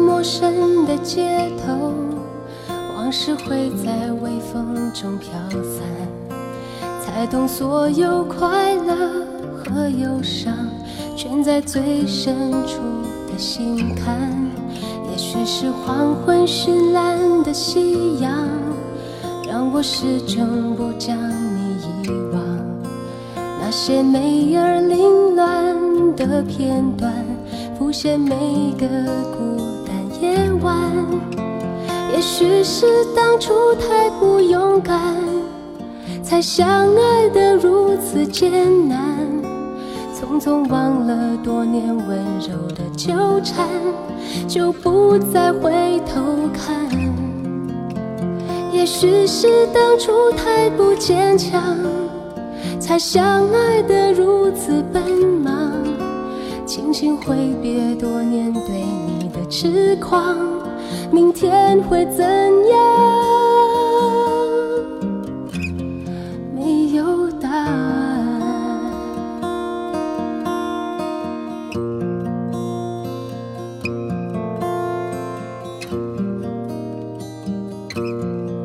陌生的街头，往事会在微风中飘散，才懂所有快乐和忧伤，全在最深处的心坎。也许是黄昏绚烂的夕阳，让我始终不将你遗忘。那些美而凌乱的片段。浮现每个孤也许是当初太不勇敢，才相爱的如此艰难。匆匆忘了多年温柔的纠缠，就不再回头看。也许是当初太不坚强，才相爱的如此奔忙。轻轻挥别多年对痴狂，明天会怎样？没有答案。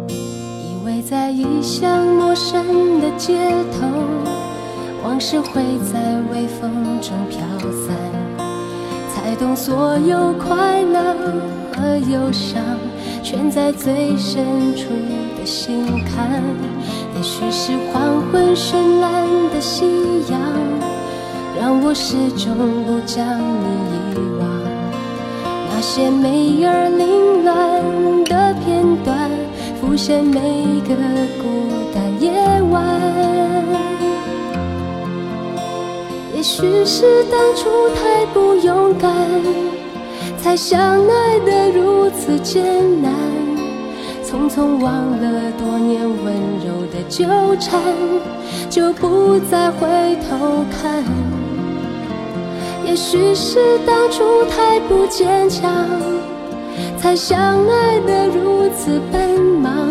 依偎在异乡陌生的街头。往事会在微风中飘散，才懂所有快乐和忧伤，全在最深处的心坎。也许是黄昏绚烂的夕阳，让我始终不将你遗忘。那些美而凌乱的片段，浮现每个孤单夜晚。也许是当初太不勇敢，才相爱的如此艰难。匆匆忘了多年温柔的纠缠，就不再回头看。也许是当初太不坚强，才相爱的如此奔忙。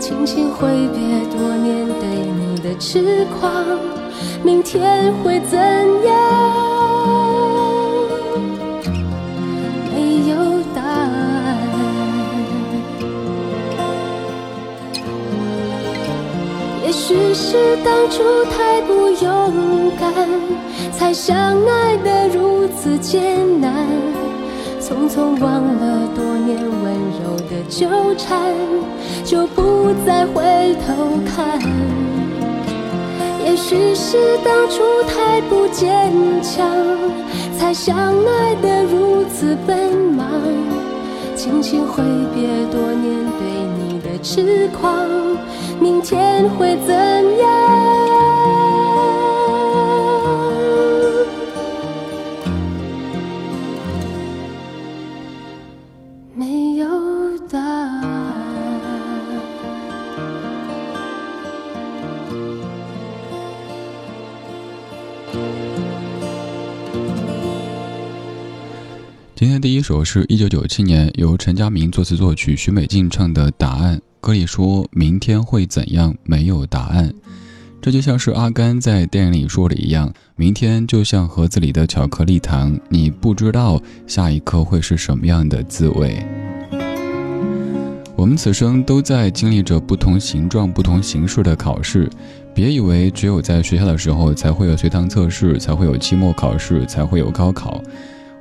轻轻挥别多年对你的痴狂。明天会怎样？没有答案。也许是当初太不勇敢，才相爱的如此艰难。匆匆忘了多年温柔的纠缠，就不再回头看。也许是当初太不坚强，才相爱的如此奔忙。轻轻挥别多年对你的痴狂，明天会怎样？首是一九九七年由陈佳明作词作曲，徐美静唱的《答案》。歌里说明天会怎样，没有答案。这就像是阿甘在电影里说的一样，明天就像盒子里的巧克力糖，你不知道下一刻会是什么样的滋味。我们此生都在经历着不同形状、不同形式的考试，别以为只有在学校的时候才会有随堂测试，才会有期末考试，才会有高考。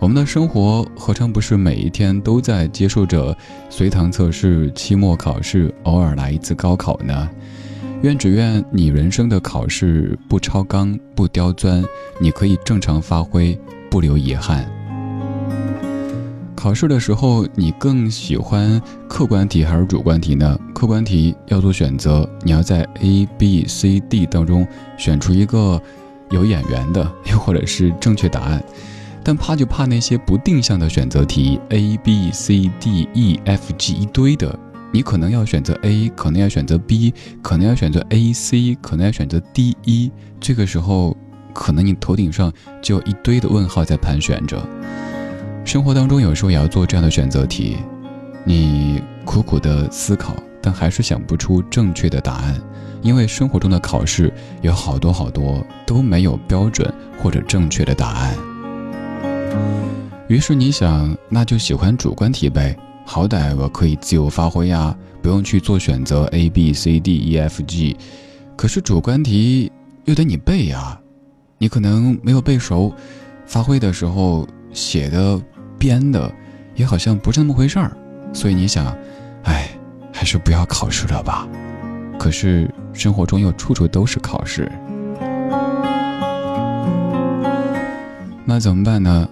我们的生活何尝不是每一天都在接受着随堂测试、期末考试，偶尔来一次高考呢？愿只愿你人生的考试不超纲、不刁钻，你可以正常发挥，不留遗憾。考试的时候，你更喜欢客观题还是主观题呢？客观题要做选择，你要在 A、B、C、D 当中选出一个有眼缘的，又或者是正确答案。但怕就怕那些不定向的选择题，A、B、C、D、E、F、G 一堆的，你可能要选择 A，可能要选择 B，可能要选择 A、C，可能要选择 D、E。这个时候。可能你头顶上就有一堆的问号在盘旋着。生活当中有时候也要做这样的选择题，你苦苦的思考，但还是想不出正确的答案，因为生活中的考试有好多好多都没有标准或者正确的答案。于是你想，那就喜欢主观题呗，好歹我可以自由发挥呀，不用去做选择 A B C D E F G。可是主观题又得你背呀。你可能没有背熟，发挥的时候写的编的也好像不是那么回事儿，所以你想，哎，还是不要考试了吧。可是生活中又处处都是考试，那怎么办呢？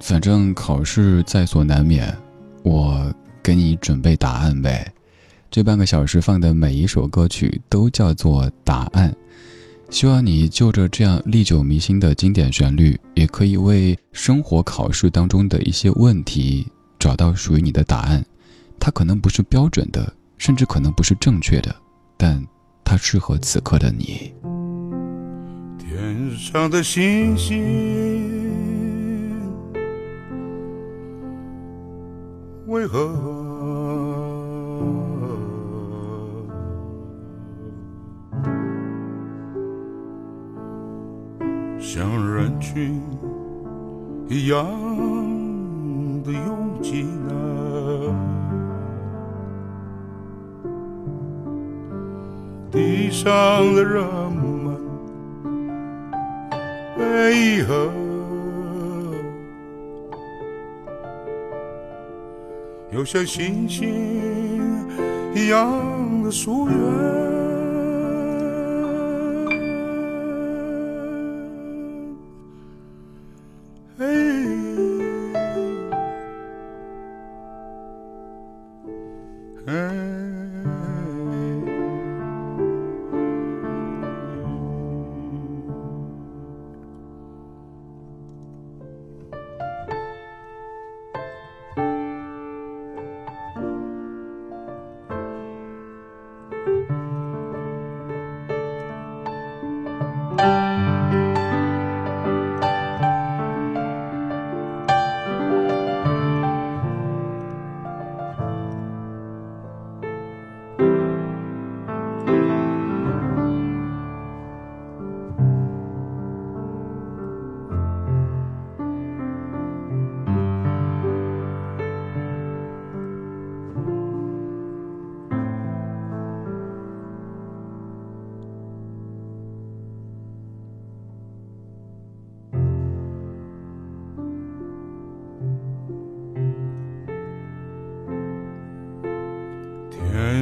反正考试在所难免，我给你准备答案呗。这半个小时放的每一首歌曲都叫做答案。希望你就着这样历久弥新的经典旋律，也可以为生活考试当中的一些问题找到属于你的答案。它可能不是标准的，甚至可能不是正确的，但它适合此刻的你。天上的星星为何？像人群一样的拥挤呢？地上的人们为何像星星一样的疏远？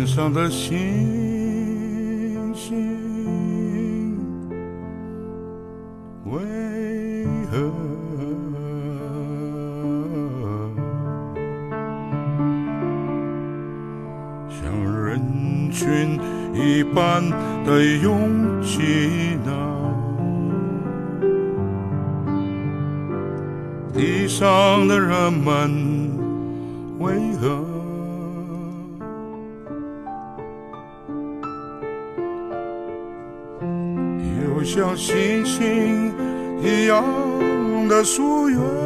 上的星星为何像人群一般的拥挤呢？地上的人们星星一样的疏远。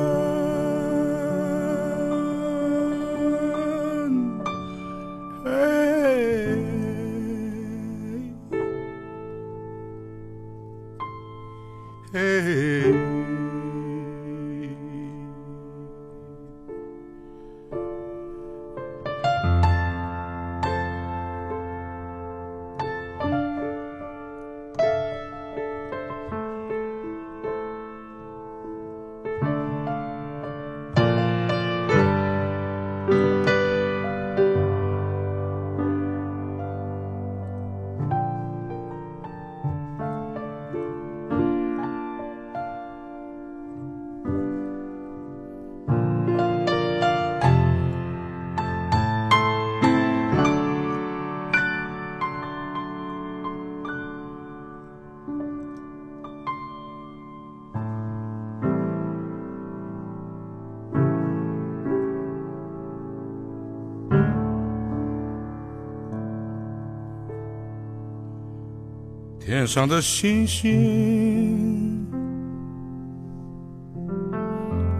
天上的星星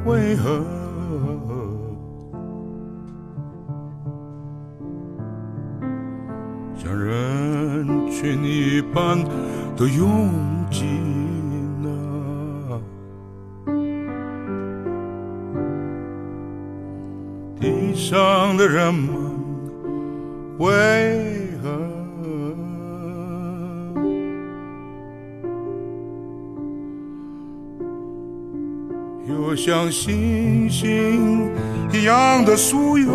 为何像人群一般的拥挤呢？地上的人们为像星星一样的疏远，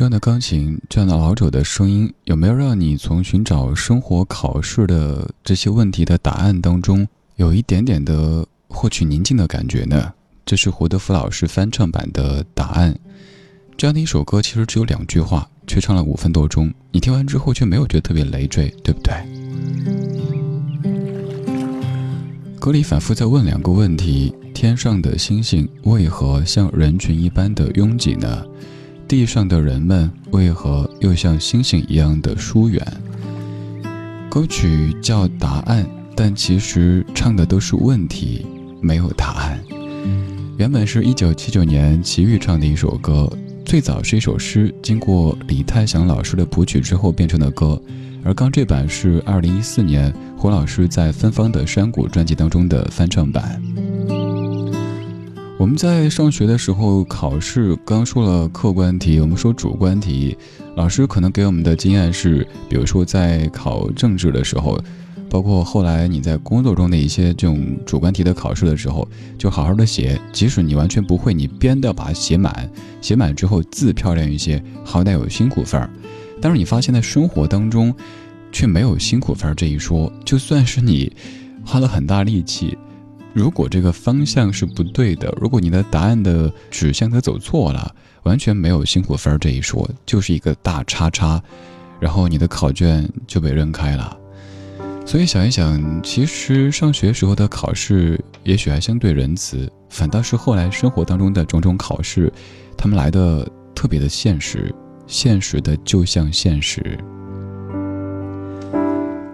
这样的钢琴，这样的老者的声音，有没有让你从寻找生活考试的这些问题的答案当中，有一点点的获取宁静的感觉呢？这是胡德夫老师翻唱版的答案。这样的一首歌，其实只有两句话，却唱了五分多钟。你听完之后，却没有觉得特别累赘，对不对？歌里反复在问两个问题：天上的星星为何像人群一般的拥挤呢？地上的人们为何又像星星一样的疏远？歌曲叫《答案》，但其实唱的都是问题，没有答案。原本是一九七九年齐豫唱的一首歌，最早是一首诗，经过李泰祥老师的谱曲之后变成的歌。而刚这版是二零一四年胡老师在《芬芳的山谷》专辑当中的翻唱版。我们在上学的时候考试，刚说了客观题，我们说主观题，老师可能给我们的经验是，比如说在考政治的时候，包括后来你在工作中的一些这种主观题的考试的时候，就好好的写，即使你完全不会，你编的把它写满，写满之后字漂亮一些，好歹有辛苦分儿。但是你发现在生活当中，却没有辛苦分这一说，就算是你 花了很大力气。如果这个方向是不对的，如果你的答案的指向它走错了，完全没有辛苦分这一说，就是一个大叉叉，然后你的考卷就被扔开了。所以想一想，其实上学时候的考试也许还相对仁慈，反倒是后来生活当中的种种考试，他们来的特别的现实，现实的就像现实。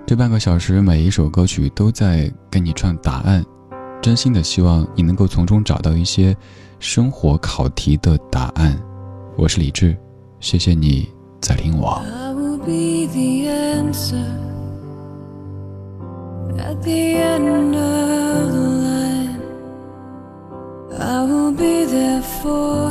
这半个小时，每一首歌曲都在给你唱答案。真心的希望你能够从中找到一些生活考题的答案。我是李志，谢谢你在听我。the night has been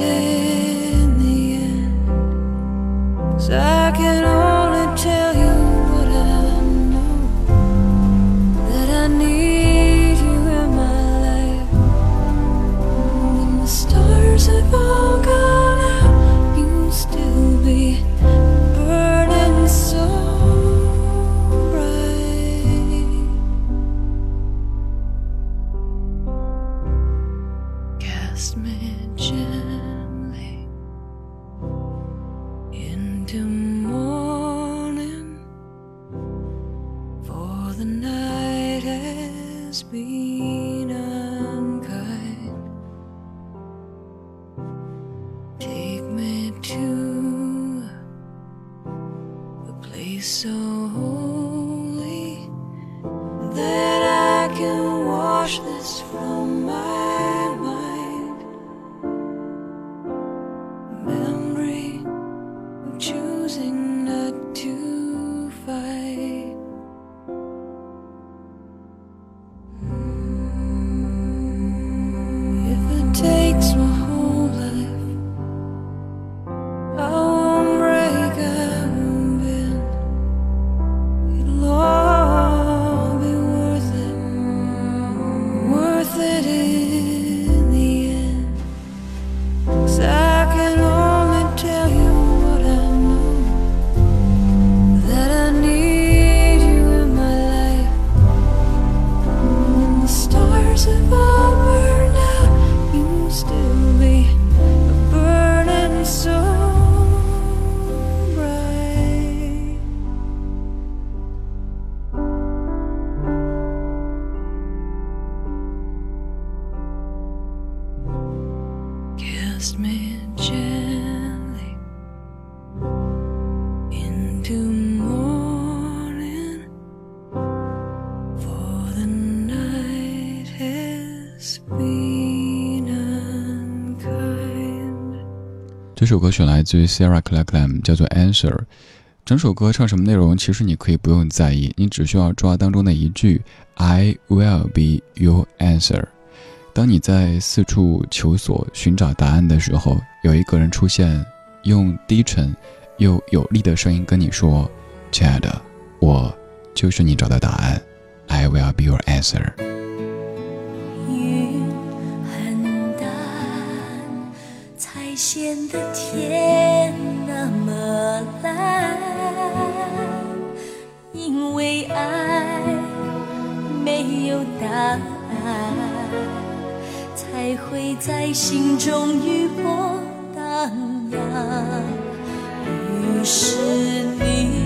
it 这首歌曲来自于 Sarah Clackham，叫做《Answer》。整首歌唱什么内容，其实你可以不用在意，你只需要抓当中的一句 “I will be your answer”。当你在四处求索、寻找答案的时候，有一个人出现，用低沉又有力的声音跟你说：“亲爱的，我就是你找的答案。”I will be your answer。显的天那么蓝，因为爱没有答案，才会在心中余波荡漾。于是你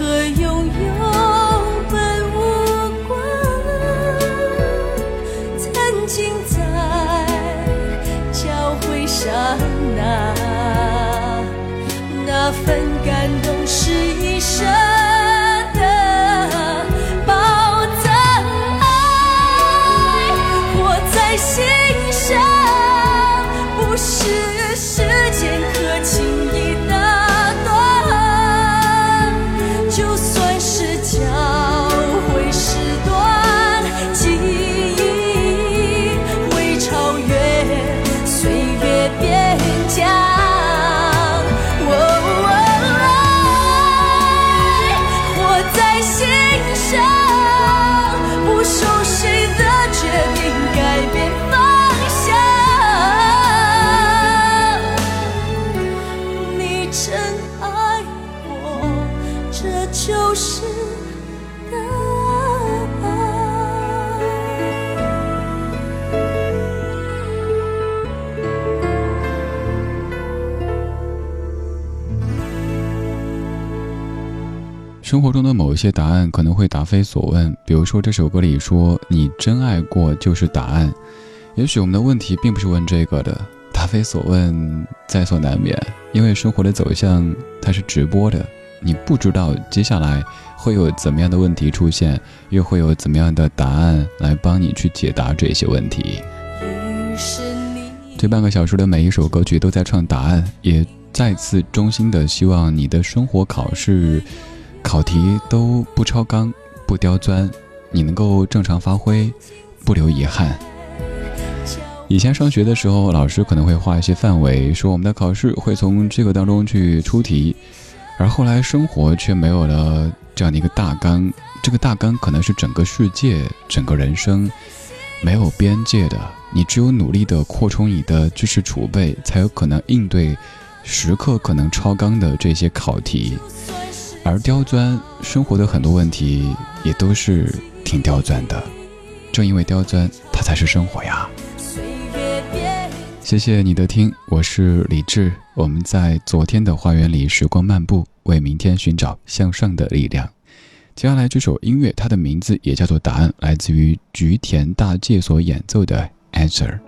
和永远的某一些答案可能会答非所问，比如说这首歌里说“你真爱过就是答案”，也许我们的问题并不是问这个的，答非所问在所难免，因为生活的走向它是直播的，你不知道接下来会有怎么样的问题出现，又会有怎么样的答案来帮你去解答这些问题。这半个小时的每一首歌曲都在唱答案，也再次衷心的希望你的生活考试。考题都不超纲，不刁钻，你能够正常发挥，不留遗憾。以前上学的时候，老师可能会画一些范围，说我们的考试会从这个当中去出题，而后来生活却没有了这样的一个大纲，这个大纲可能是整个世界、整个人生，没有边界的，你只有努力的扩充你的知识储备，才有可能应对时刻可能超纲的这些考题。而刁钻生活的很多问题也都是挺刁钻的，正因为刁钻，它才是生活呀。谢谢你的听，我是李志，我们在昨天的花园里时光漫步，为明天寻找向上的力量。接下来这首音乐，它的名字也叫做《答案》，来自于菊田大介所演奏的《Answer》。